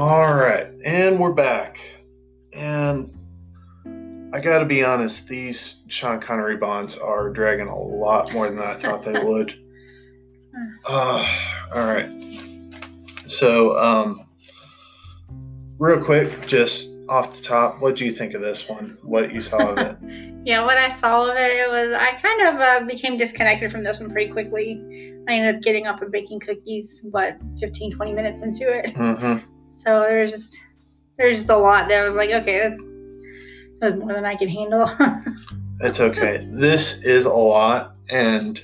All right, and we're back. And I got to be honest, these Sean Connery bonds are dragging a lot more than I thought they would. Uh, all right. So, um, real quick, just off the top, what do you think of this one? What you saw of it? yeah, what I saw of it, it was I kind of uh, became disconnected from this one pretty quickly. I ended up getting up and baking cookies, what, 15, 20 minutes into it. Mm-hmm. So there's just there's just a lot that I was like, okay, that's that was more than I could handle. It's okay. This is a lot, and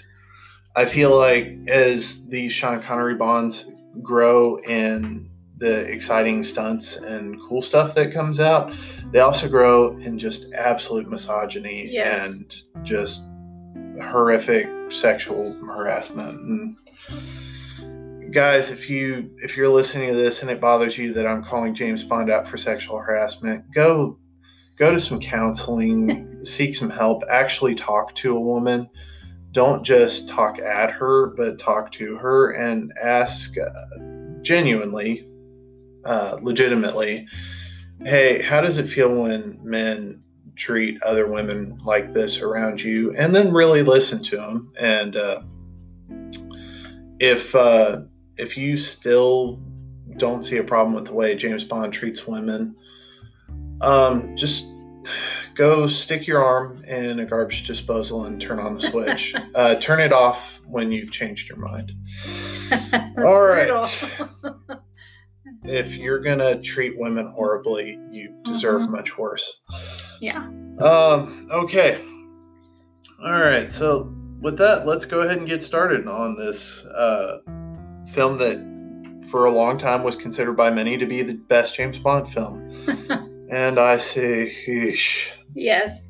I feel like as these Sean Connery bonds grow in the exciting stunts and cool stuff that comes out, they also grow in just absolute misogyny Yes. and just horrific sexual harassment. And guys, if you if you're listening to this and it bothers you that I'm calling James Bond out for sexual harassment, go go to some counseling, seek some help, actually talk to a woman. Don't just talk at her, but talk to her and ask uh, genuinely, uh, legitimately, hey, how does it feel when men treat other women like this around you? And then really listen to them. And uh, if uh, if you still don't see a problem with the way James Bond treats women, um, just go stick your arm in a garbage disposal and turn on the switch. uh, turn it off when you've changed your mind. All right. If you're gonna treat women horribly, you deserve Mhm. much worse. yeah. Um, okay. All right. So with that, let's go ahead and get started on this uh, film that for a long time was considered by many to be the best James Bond film. and I say, "Eesh." Yes.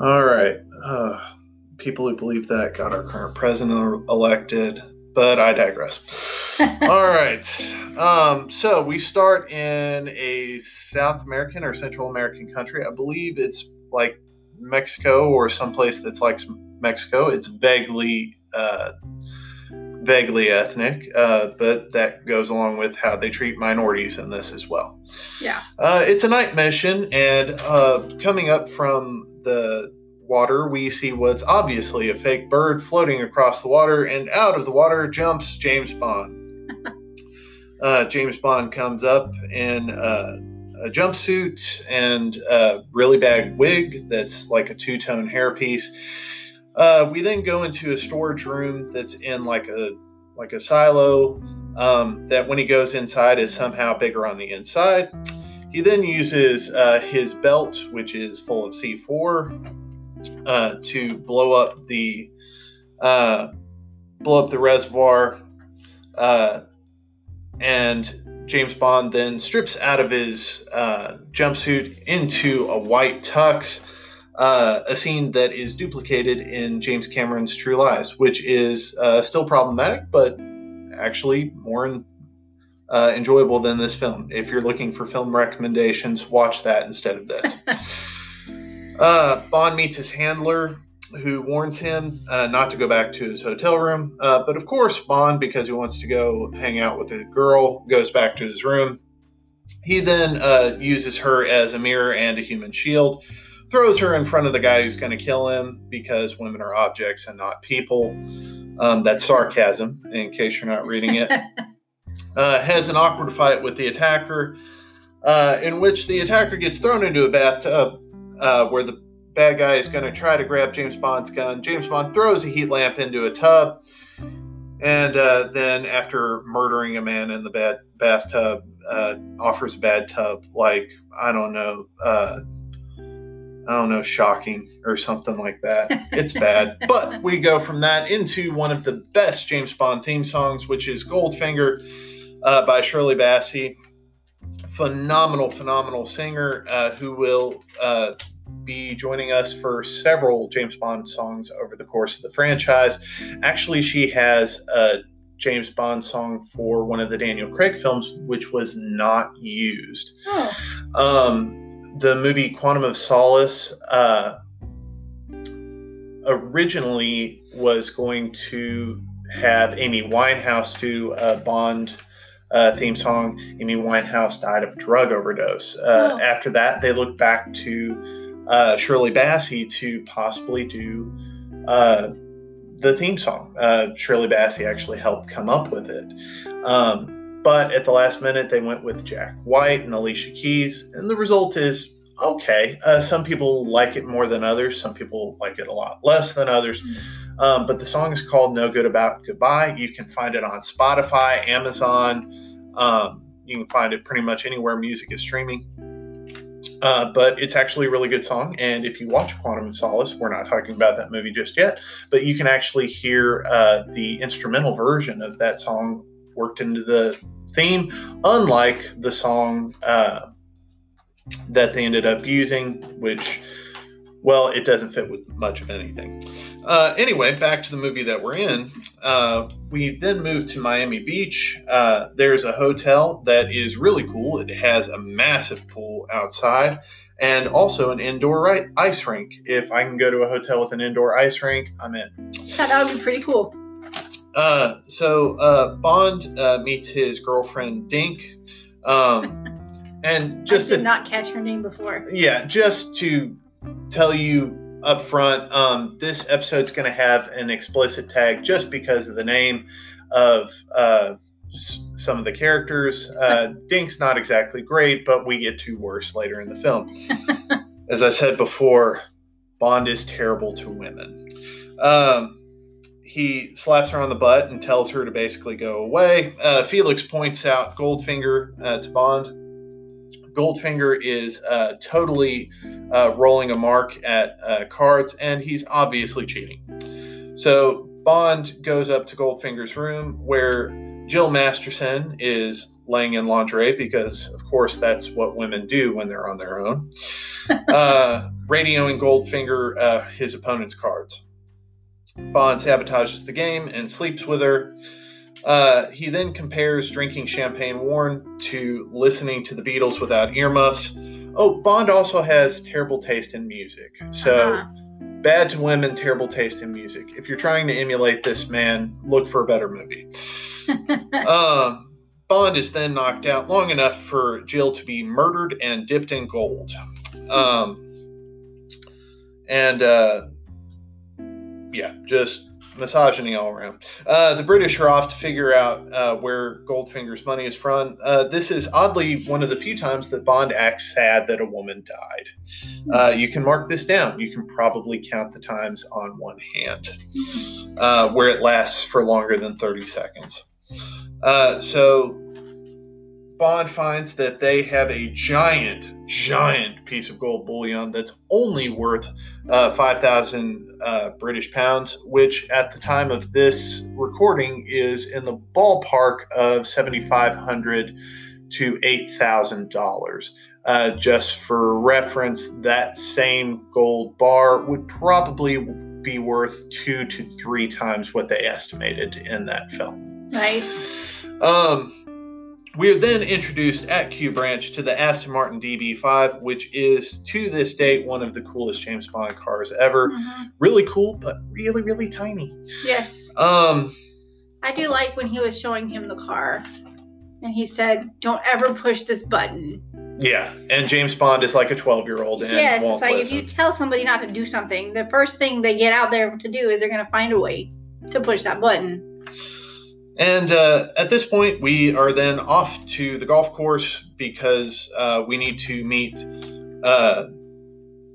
All right. Uh, people who believe that got our current president elected, but I digress. All right. Um, so we start in a South American or Central American country. I believe it's like Mexico or someplace that's like Mexico. It's vaguely. Uh, vaguely ethnic, uh, but that goes along with how they treat minorities in this as well. Yeah. Uh, it's a night mission, and uh, coming up from the water, we see what's obviously a fake bird floating across the water, and out of the water jumps James Bond. uh, James Bond comes up in uh, a jumpsuit and a really bad wig that's like a two tone hairpiece. Uh, we then go into a storage room that's in like a like a silo um, that when he goes inside is somehow bigger on the inside. He then uses uh, his belt, which is full of C4, uh, to blow up the uh, blow up the reservoir, uh, and James Bond then strips out of his uh, jumpsuit into a white tux. Uh, a scene that is duplicated in James Cameron's True Lies, which is uh, still problematic, but actually more in, uh, enjoyable than this film. If you're looking for film recommendations, watch that instead of this. uh, Bond meets his handler, who warns him uh, not to go back to his hotel room. Uh, but of course, Bond, because he wants to go hang out with a girl, goes back to his room. He then uh, uses her as a mirror and a human shield, throws her in front of the guy who's going to kill him because women are objects and not people. Um, that's sarcasm, in case you're not reading it. uh, has an awkward fight with the attacker, uh, in which the attacker gets thrown into a bathtub uh, where the bad guy is going to try to grab James Bond's gun. James Bond throws a heat lamp into a tub, and uh, then, after murdering a man in the bad bathtub, uh, offers a bad tub like I don't know. I don't know, shocking or something like that. It's bad. but we go from that into one of the best James Bond theme songs, which is Goldfinger uh, by Shirley Bassey. Phenomenal, phenomenal singer uh, who will uh, be joining us for several James Bond songs over the course of the franchise. Actually, she has a James Bond song for one of the Daniel Craig films, which was not used. Oh. Um, the movie Quantum of Solace uh, originally was going to have Amy Winehouse do a Bond uh, theme song. Amy Winehouse died of a drug overdose. Uh, Oh. After that, they looked back to uh, Shirley Bassey to possibly do uh, the theme song. Uh, Shirley Bassey actually helped come up with it. Um, but at the last minute, they went with Jack White and Alicia Keys, and the result is okay. Uh, some people like it more than others. Some people like it a lot less than others. Um, but the song is called No Good About Goodbye. You can find it on Spotify, Amazon. Um, you can find it pretty much anywhere music is streaming. Uh, but it's actually a really good song. And if you watch Quantum of Solace, we're not talking about that movie just yet, but you can actually hear uh, the instrumental version of that song worked into the theme, unlike the song uh, that they ended up using, which, well, it doesn't fit with much of anything. Uh, anyway, back to the movie that we're in. Uh, we then move to Miami Beach. Uh, there's a hotel that is really cool. It has a massive pool outside and also an indoor ice rink. If I can go to a hotel with an indoor ice rink, I'm in. That would be pretty cool. Uh, so uh, Bond uh, meets his girlfriend Dink, um, and just I did to, not catch her name before. yeah, just to tell you up front, um, this episode's going to have an explicit tag just because of the name of uh, s- some of the characters. Uh, Dink's not exactly great, but we get to worse later in the film. As I said before, Bond is terrible to women. Um, he slaps her on the butt and tells her to basically go away. Uh, Felix points out Goldfinger uh, to Bond. Goldfinger is uh, totally uh, rolling a mark at uh, cards, and he's obviously cheating. So Bond goes up to Goldfinger's room where Jill Masterson is laying in lingerie because, of course, that's what women do when they're on their own. uh, radioing Goldfinger uh, his opponent's cards. Bond sabotages the game and sleeps with her. Uh, he then compares drinking champagne worn to listening to the Beatles without earmuffs. Oh, Bond also has terrible taste in music. So, Uh-huh. bad to women, terrible taste in music. If you're trying to emulate this man, look for a better movie. um, Bond is then knocked out long enough for Jill to be murdered and dipped in gold. Um, and uh, yeah, just misogyny all around. Uh, the British are off to figure out uh, where Goldfinger's money is from. Uh, this is oddly one of the few times that Bond acts sad that a woman died. Uh, you can mark this down. You can probably count the times on one hand, uh, where it lasts for longer than 30 seconds. Uh, so Bond finds that they have a giant, giant piece of gold bullion that's only worth uh, 5,000 uh, British pounds, which at the time of this recording is in the ballpark of 7,500 to $8,000. Uh, just for reference, that same gold bar would probably be worth two to three times what they estimated in that film. nice. Um, we are then introduced at Q Branch to the Aston Martin DB5, which is to this date one of the coolest James Bond cars ever. Mhm. Really cool, but really, really tiny. Yes. Um, I do like when he was showing him the car and he said, Don't ever push this button. yeah, and James Bond is like a 12 year old and yes, it's like listen. if you tell somebody not to do something, the first thing they get out there to do is they're going to find a way to push that button. And uh, at this point, we are then off to the golf course because uh, we need to meet uh,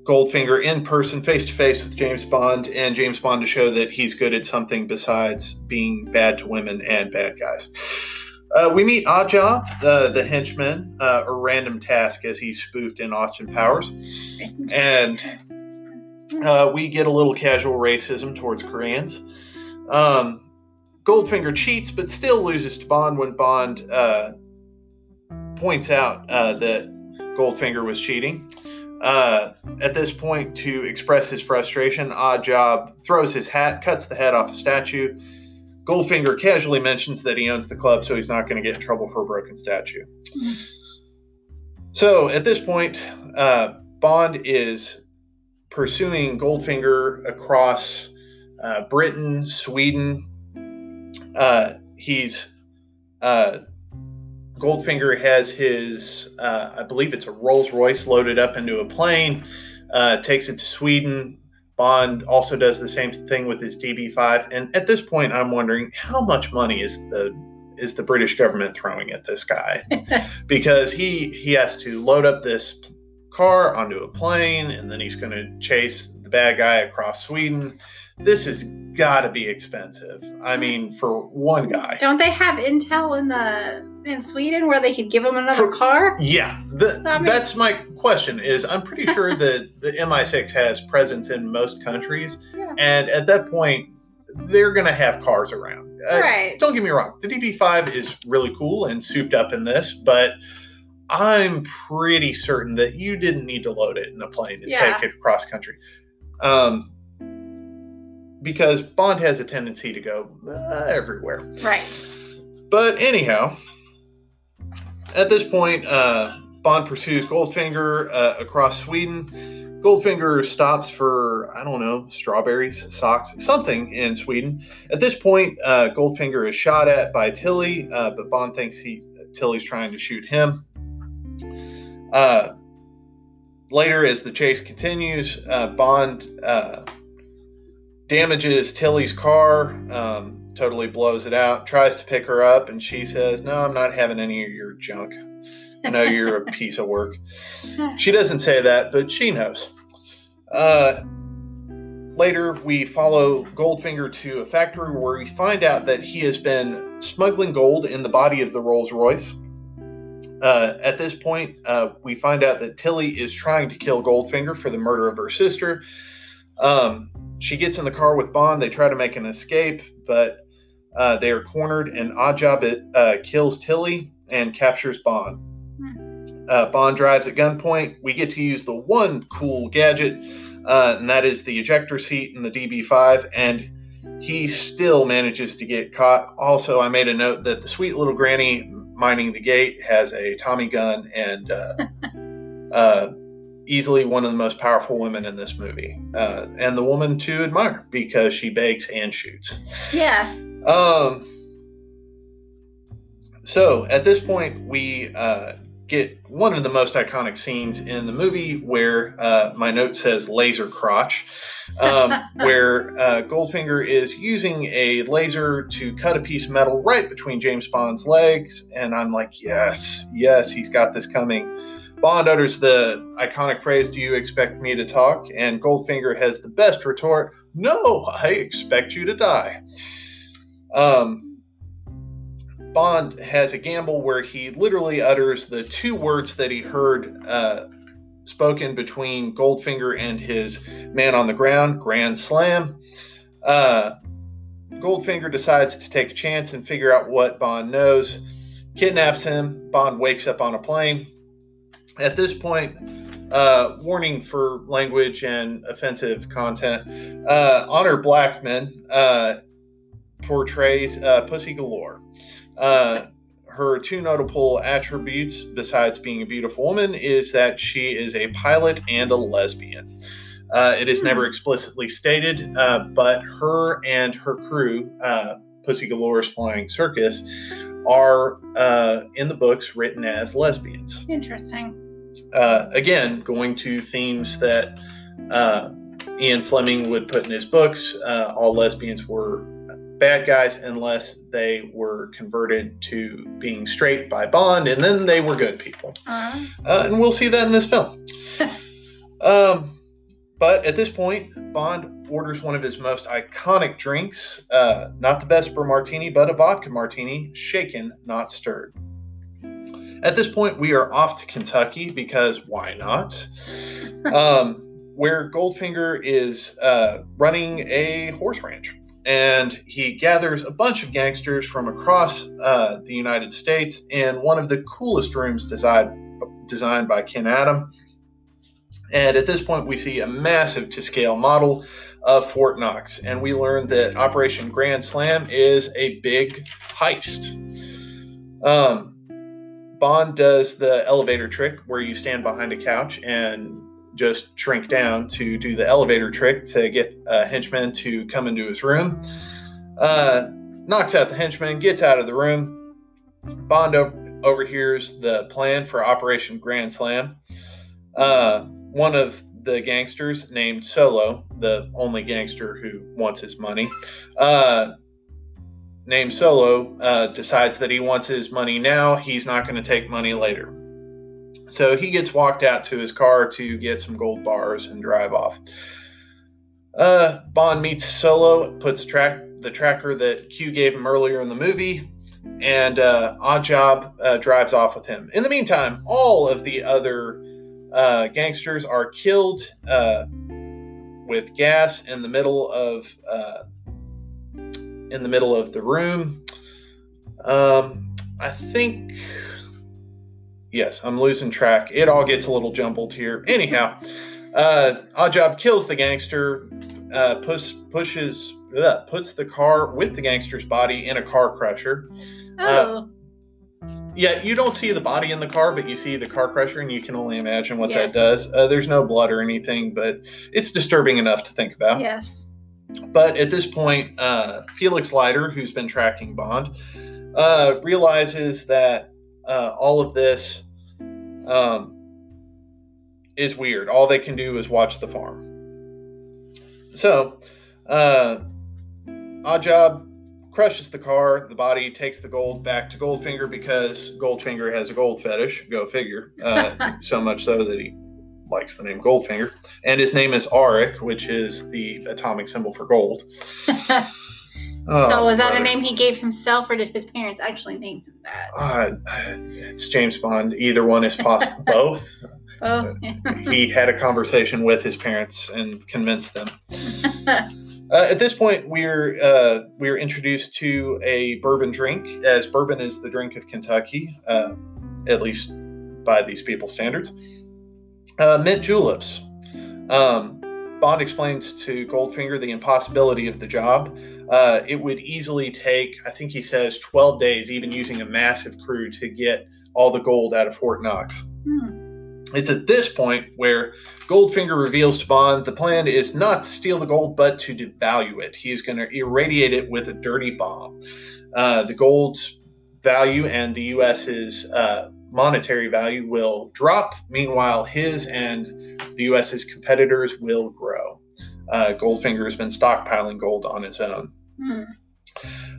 Goldfinger in person, face to face with James Bond, and James Bond to show that he's good at something besides being bad to women and bad guys. Uh, we meet Oddjob, the, the henchman, uh, or Random Task, as he's spoofed in Austin Powers. And uh, we get a little casual racism towards Koreans. Um, Goldfinger cheats, but still loses to Bond when Bond uh, points out uh, that Goldfinger was cheating. Uh, at this point, to express his frustration, Oddjob throws his hat, cuts the head off a statue. Goldfinger casually mentions that he owns the club, so he's not going to get in trouble for a broken statue. So at this point, uh, Bond is pursuing Goldfinger across uh, Britain, Sweden. Uh, he's uh, Goldfinger has his, uh, I believe it's a Rolls Royce loaded up into a plane, uh, takes it to Sweden. Bond also does the same thing with his DB5. And at this point, I'm wondering how much money is the is the British government throwing at this guy? because he he has to load up this car onto a plane, and then he's going to chase the bad guy across Sweden this has got to be expensive. I mean, for one guy. Don't they have Intel in the in Sweden where they could give him another for, car? Yeah, the, I mean, that's my question. Is I'm pretty sure that the MI6 has presence in most countries, yeah. and at that point, they're going to have cars around. Uh, right. Uh, don't get me wrong. The DB5 is really cool and souped up in this, but. I'm pretty certain that you didn't need to load it in a plane and yeah. take it across country. Um, because Bond has a tendency to go uh, everywhere. Right. But anyhow, at this point, uh, Bond pursues Goldfinger uh, across Sweden. Goldfinger stops for, I don't know, strawberries, socks, something in Sweden. At this point, uh, Goldfinger is shot at by Tilly, uh, but Bond thinks he Tilly's trying to shoot him. Uh, later, as the chase continues, Bond damages Tilly's car, um, totally blows it out, tries to pick her up, and she says, No, I'm not having any of your junk. I know you're a piece of work. She doesn't say that, but she knows. Uh, later, we follow Goldfinger to a factory where we find out that he has been smuggling gold in the body of the Rolls Royce. Uh, at this point, uh, we find out that Tilly is trying to kill Goldfinger for the murder of her sister. Um, she gets in the car with Bond. They try to make an escape, but uh, they are cornered, and Oddjob uh, kills Tilly and captures Bond. Hmm. Uh, Bond drives at gunpoint. We get to use the one cool gadget, uh, and that is the ejector seat in the DB5, and he still manages to get caught. Also, I made a note that the sweet little granny mining the gate has a Tommy gun and uh, uh, easily one of the most powerful women in this movie, uh, and the woman to admire because she bakes and shoots. Yeah. Um. So at this point, we uh, get one of the most iconic scenes in the movie, where uh, my note says "laser crotch," um, where uh, Goldfinger is using a laser to cut a piece of metal right between James Bond's legs, and I'm like, yes, yes, he's got this coming. Bond utters the iconic phrase, Do you expect me to talk? And Goldfinger has the best retort, No, I expect you to die. Um, Bond has a gamble where he literally utters the two words that he heard uh, spoken between Goldfinger and his man on the ground, Grand Slam. Uh, Goldfinger decides to take a chance and figure out what Bond knows, kidnaps him. Bond wakes up on a plane at this point, uh, warning for language and offensive content. Uh, Honor Blackman uh, portrays uh, Pussy Galore. Uh, her two notable attributes, besides being a beautiful woman, is that she is a pilot and a lesbian. Uh, it is never hmm. explicitly stated, uh, but her and her crew, uh, Pussy Galore's Flying Circus, are in the books written as lesbians. Interesting uh, again, going to themes that uh, Ian Fleming would put in his books. Uh, all lesbians were bad guys unless they were converted to being straight by Bond, and then they were good people. Uh-huh. Uh, and we'll see that in this film. um, but at this point, Bond orders one of his most iconic drinks, uh, not the Vesper martini, but a vodka martini, shaken, not stirred. At this point, we are off to Kentucky because why not? Um, where Goldfinger is uh, running a horse ranch. And he gathers a bunch of gangsters from across uh, the United States in one of the coolest rooms designed, designed by Ken Adam. And at this point, we see a massive to scale model of Fort Knox. And we learn that Operation Grand Slam is a big heist. Um, Bond does the elevator trick where you stand behind a couch and just shrink down to do the elevator trick to get a henchman to come into his room. Uh, knocks out the henchman, gets out of the room. Bond overhears the plan for Operation Grand Slam. Uh, one of the gangsters named Solo, the only gangster who wants his money, uh, named Solo, uh, decides that he wants his money now. He's not going to take money later. So he gets walked out to his car to get some gold bars and drive off. Uh, Bond meets Solo, puts track the tracker that Q gave him earlier in the movie, and uh, Oddjob uh, drives off with him. In the meantime, all of the other uh, gangsters are killed uh, with gas in the middle of uh, in the middle of the room. Um, I think yes, I'm losing track. It all gets a little jumbled here. Anyhow, uh, Oddjob kills the gangster, uh, push, pushes, ugh, puts the car with the gangster's body in a car crusher. Oh, Yeah, you don't see the body in the car, but you see the car crusher, and you can only imagine what Yes. that does. Uh, there's no blood or anything, but it's disturbing enough to think about. yes. But at this point, uh, Felix Leiter, who's been tracking Bond, uh, realizes that uh, all of this um, is weird. All they can do is watch the farm. So, uh, Oddjob crushes the car. The body takes the gold back to Goldfinger because Goldfinger has a gold fetish. Go figure. Uh, so much so that he likes the name Goldfinger. And his name is Auric, which is the atomic symbol for gold. Oh, so was that brother. a name he gave himself, or did his parents actually name him that? Uh, it's James Bond. Either one is possible. Both. Oh, He had a conversation with his parents and convinced them. Uh, at this point, we're uh, we're introduced to a bourbon drink, as bourbon is the drink of Kentucky, uh, at least by these people's standards. Uh, mint juleps. Um, Bond explains to Goldfinger the impossibility of the job. Uh, it would easily take, I think he says, 12 days, even using a massive crew, to get all the gold out of Fort Knox. Hmm. It's at this point where Goldfinger reveals to Bond the plan is not to steal the gold, but to devalue it. He is going to irradiate it with a dirty bomb. Uh, the gold's value and the U.S.'s uh, monetary value will drop. Meanwhile, his and the U.S.'s competitors will grow. Uh, Goldfinger has been stockpiling gold on his own. Hmm.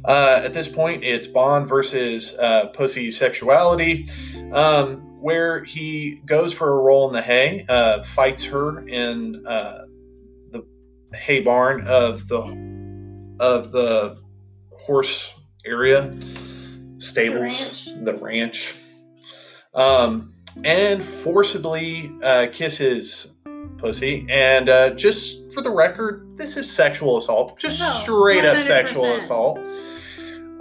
Uh, at this point, it's Bond versus uh, Pussy's sexuality, um, where he goes for a roll in the hay, uh, fights her in uh, the hay barn of the of the horse area, stables, the ranch, um, and forcibly uh, kisses Pussy. And uh, just for the record, this is sexual assault, just Oh, straight up sexual assault.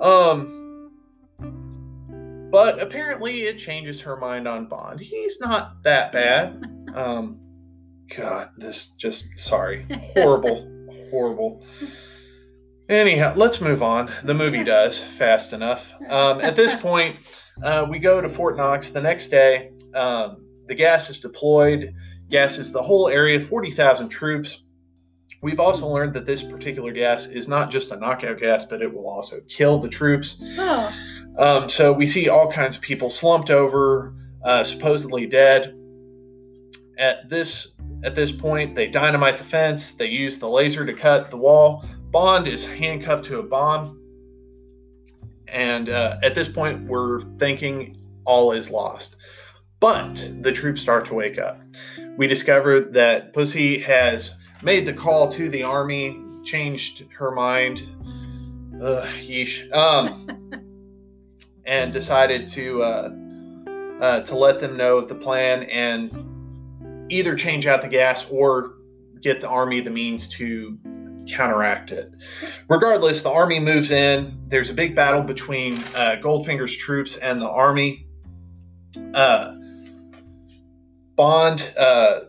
Um, but apparently it changes her mind on Bond. He's not that bad. Um, God, this just sorry, horrible, horrible. Anyhow, let's move on. The movie does fast enough. Um, at this point, uh, we go to Fort Knox the next day. Um, the gas is deployed. Gas is the whole area, 40,000 troops. We've also learned that this particular gas is not just a knockout gas, but it will also kill the troops. Oh, Um, so we see all kinds of people slumped over, uh, supposedly dead. At this at this point, they dynamite the fence. They use the laser to cut the wall. Bond is handcuffed to a bomb, and uh, at this point, we're thinking all is lost. But the troops start to wake up. We discover that Pussy has made the call to the army, changed her mind. Yeesh. Um, and decided to uh, uh, to let them know of the plan and either change out the gas or get the army the means to counteract it. Regardless, the army moves in. There's a big battle between uh, Goldfinger's troops and the army. Uh, Bond uh,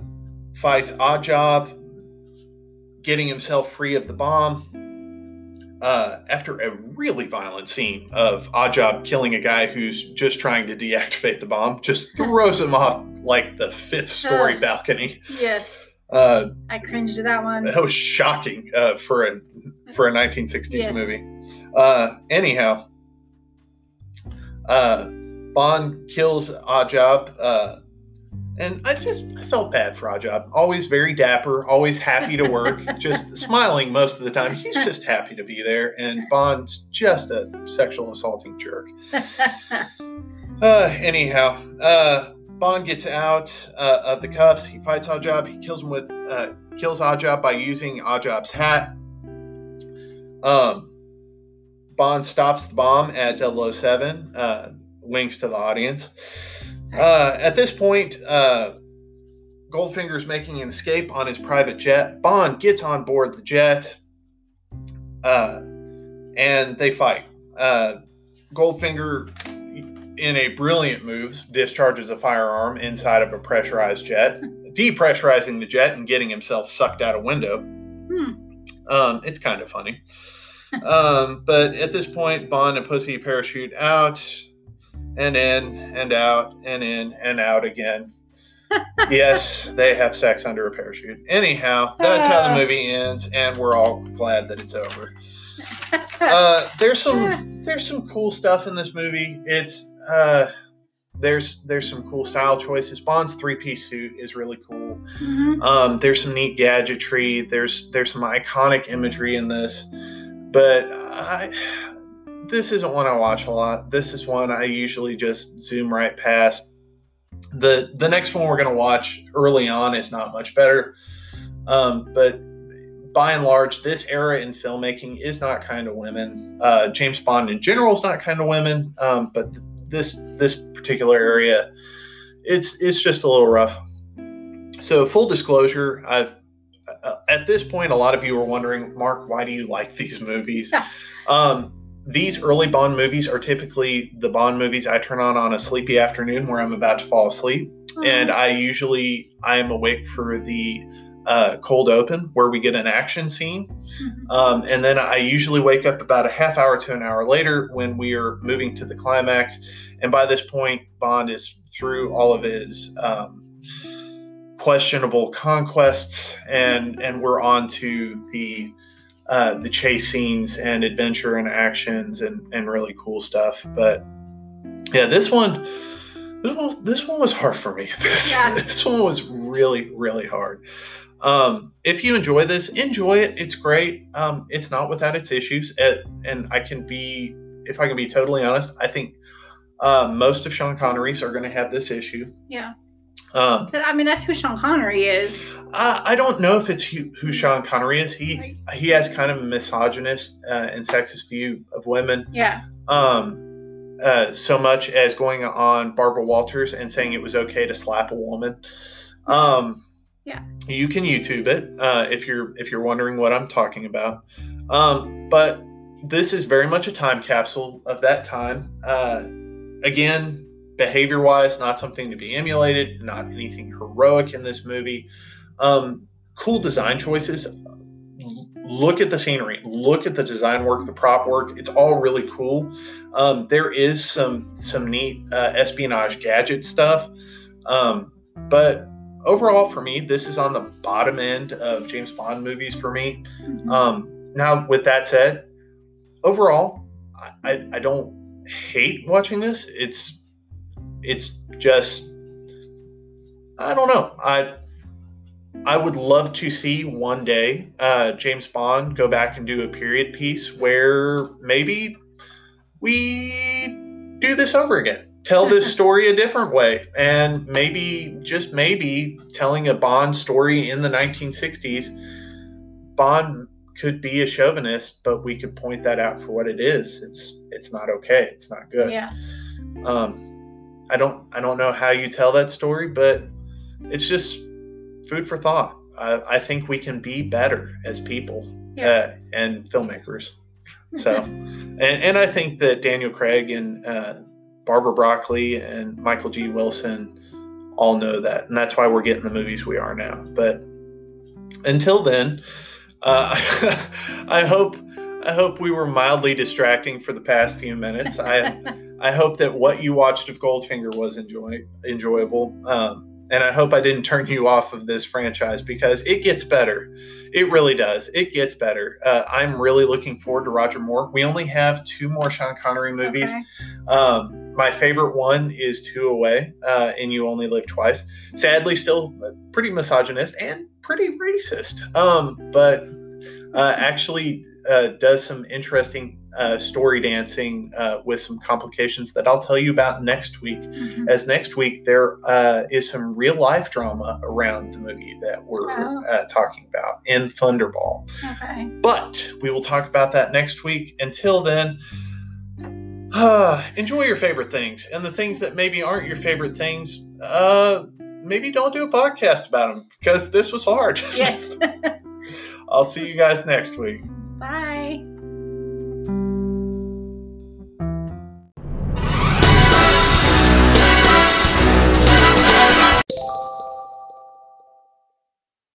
fights Oddjob, getting himself free of the bomb uh, after a really violent scene of Oddjob killing a guy who's just trying to deactivate the bomb, just throws him off like the fifth story balcony. yes. Uh, I cringed at that one. that was shocking uh, for a for a 1960s Yes. movie. Uh, anyhow, uh, Bond kills Oddjob, Uh, and I just I felt bad for Oddjob. Always very dapper, always happy to work, just smiling most of the time. He's just happy to be there. And Bond's just a sexual assaulting jerk. Uh, anyhow, uh, Bond gets out uh, of the cuffs. He fights Oddjob. He kills him with uh, kills Oddjob by using Oddjob's hat. Um, Bond stops the bomb at 007. Uh, winks to the audience. Uh, at this point, uh, Goldfinger's making an escape on his private jet. Bond gets on board the jet, uh, and they fight. Goldfinger, in a brilliant move, discharges a firearm inside of a pressurized jet, depressurizing the jet and getting himself sucked out a window. Hmm. Um, it's kind of funny. um, but at this point, Bond and Pussy parachute out and in and out and in and out again. yes, they have sex under a parachute. Anyhow, that's how the movie ends, and we're all glad that it's over. Uh, there's some there's some cool stuff in this movie. It's uh, there's there's some cool style choices. Bond's three piece suit is really cool. Mhm. Um, there's some neat gadgetry. There's there's some iconic imagery in this, but I, this isn't one I watch a lot. This is one I usually just zoom right past. the The next one we're gonna watch early on is not much better, um, but by and large, this era in filmmaking is not kind of women. Uh, James Bond in general is not kind of women, um, but th- this this particular area, it's it's just a little rough. So, full disclosure, I've uh, at this point, a lot of you are wondering, Mark, why do you like these movies? Um, these early Bond movies are typically the Bond movies I turn on on a sleepy afternoon where I'm about to fall asleep, and I usually I am awake for the uh, cold open where we get an action scene, Mhm. um, and then I usually wake up about a half hour to an hour later when we are moving to the climax. And by this point, Bond is through all of his um, questionable conquests, and and we're on to the uh, the chase scenes and adventure and actions and and really cool stuff. But yeah, this one. This one, was, this one was hard for me. This, Yeah. this one was really, really hard. Um, if you enjoy this, enjoy it. It's great. Um, it's not without its issues. It, and I can be, if I can be totally honest, I think uh, most of Sean Connery's are going to have this issue. Yeah. Um, I mean, that's who Sean Connery is. I, I don't know if it's who, who Sean Connery is. He he has kind of a misogynist uh, and sexist view of women. Yeah. Um, uh, so much as going on Barbara Walters and saying it was okay to slap a woman. Um, Yeah. you can YouTube it uh, if you're if you're wondering what I'm talking about. Um, but this is very much a time capsule of that time. Uh, again, behavior wise, not something to be emulated, not anything heroic in this movie. Um, cool design choices. Look at the scenery, look at the design work, the prop work. It's all really cool. Um, there is some some neat uh, espionage gadget stuff, um, but overall for me, this is on the bottom end of James Bond movies for me. Mhm. Um, now, with that said, overall, I, I, I don't hate watching this. It's it's just I don't know. I I would love to see one day uh, James Bond go back and do a period piece where maybe we do this over again. Tell this story a different way, and maybe just maybe telling a Bond story in the 1960s. Bond could be a chauvinist, but we could point that out for what it is. It's it's not okay. It's not good. Yeah. Um, I don't I don't know how you tell that story, but it's just food for thought. I, I think we can be better as people Yeah. uh, and filmmakers. So, and, and I think that Daniel Craig and uh, Barbara Broccoli and Michael G. Wilson all know that, and that's why we're getting the movies we are now. But until then, uh, I hope I hope we were mildly distracting for the past few minutes. I I hope that what you watched of Goldfinger was enjoy enjoyable. Um, and I hope I didn't turn you off of this franchise because it gets better. It really does. It gets better. Uh, I'm really looking forward to Roger Moore. We only have two more Sean Connery movies. Okay. Um, my favorite one is Two Away, uh, and You Only Live Twice. Sadly, still pretty misogynist and pretty racist, um, but uh, actually uh, does some interesting uh, story dancing uh, with some complications that I'll tell you about next week. Mhm. As next week there uh, is some real life drama around the movie that we're Oh. uh, talking about in Thunderball. Okay. But we will talk about that next week. Until then, uh, enjoy your favorite things and the things that maybe aren't your favorite things. Uh, maybe don't do a podcast about them because this was hard. Yes. I'll see you guys next week. Bye.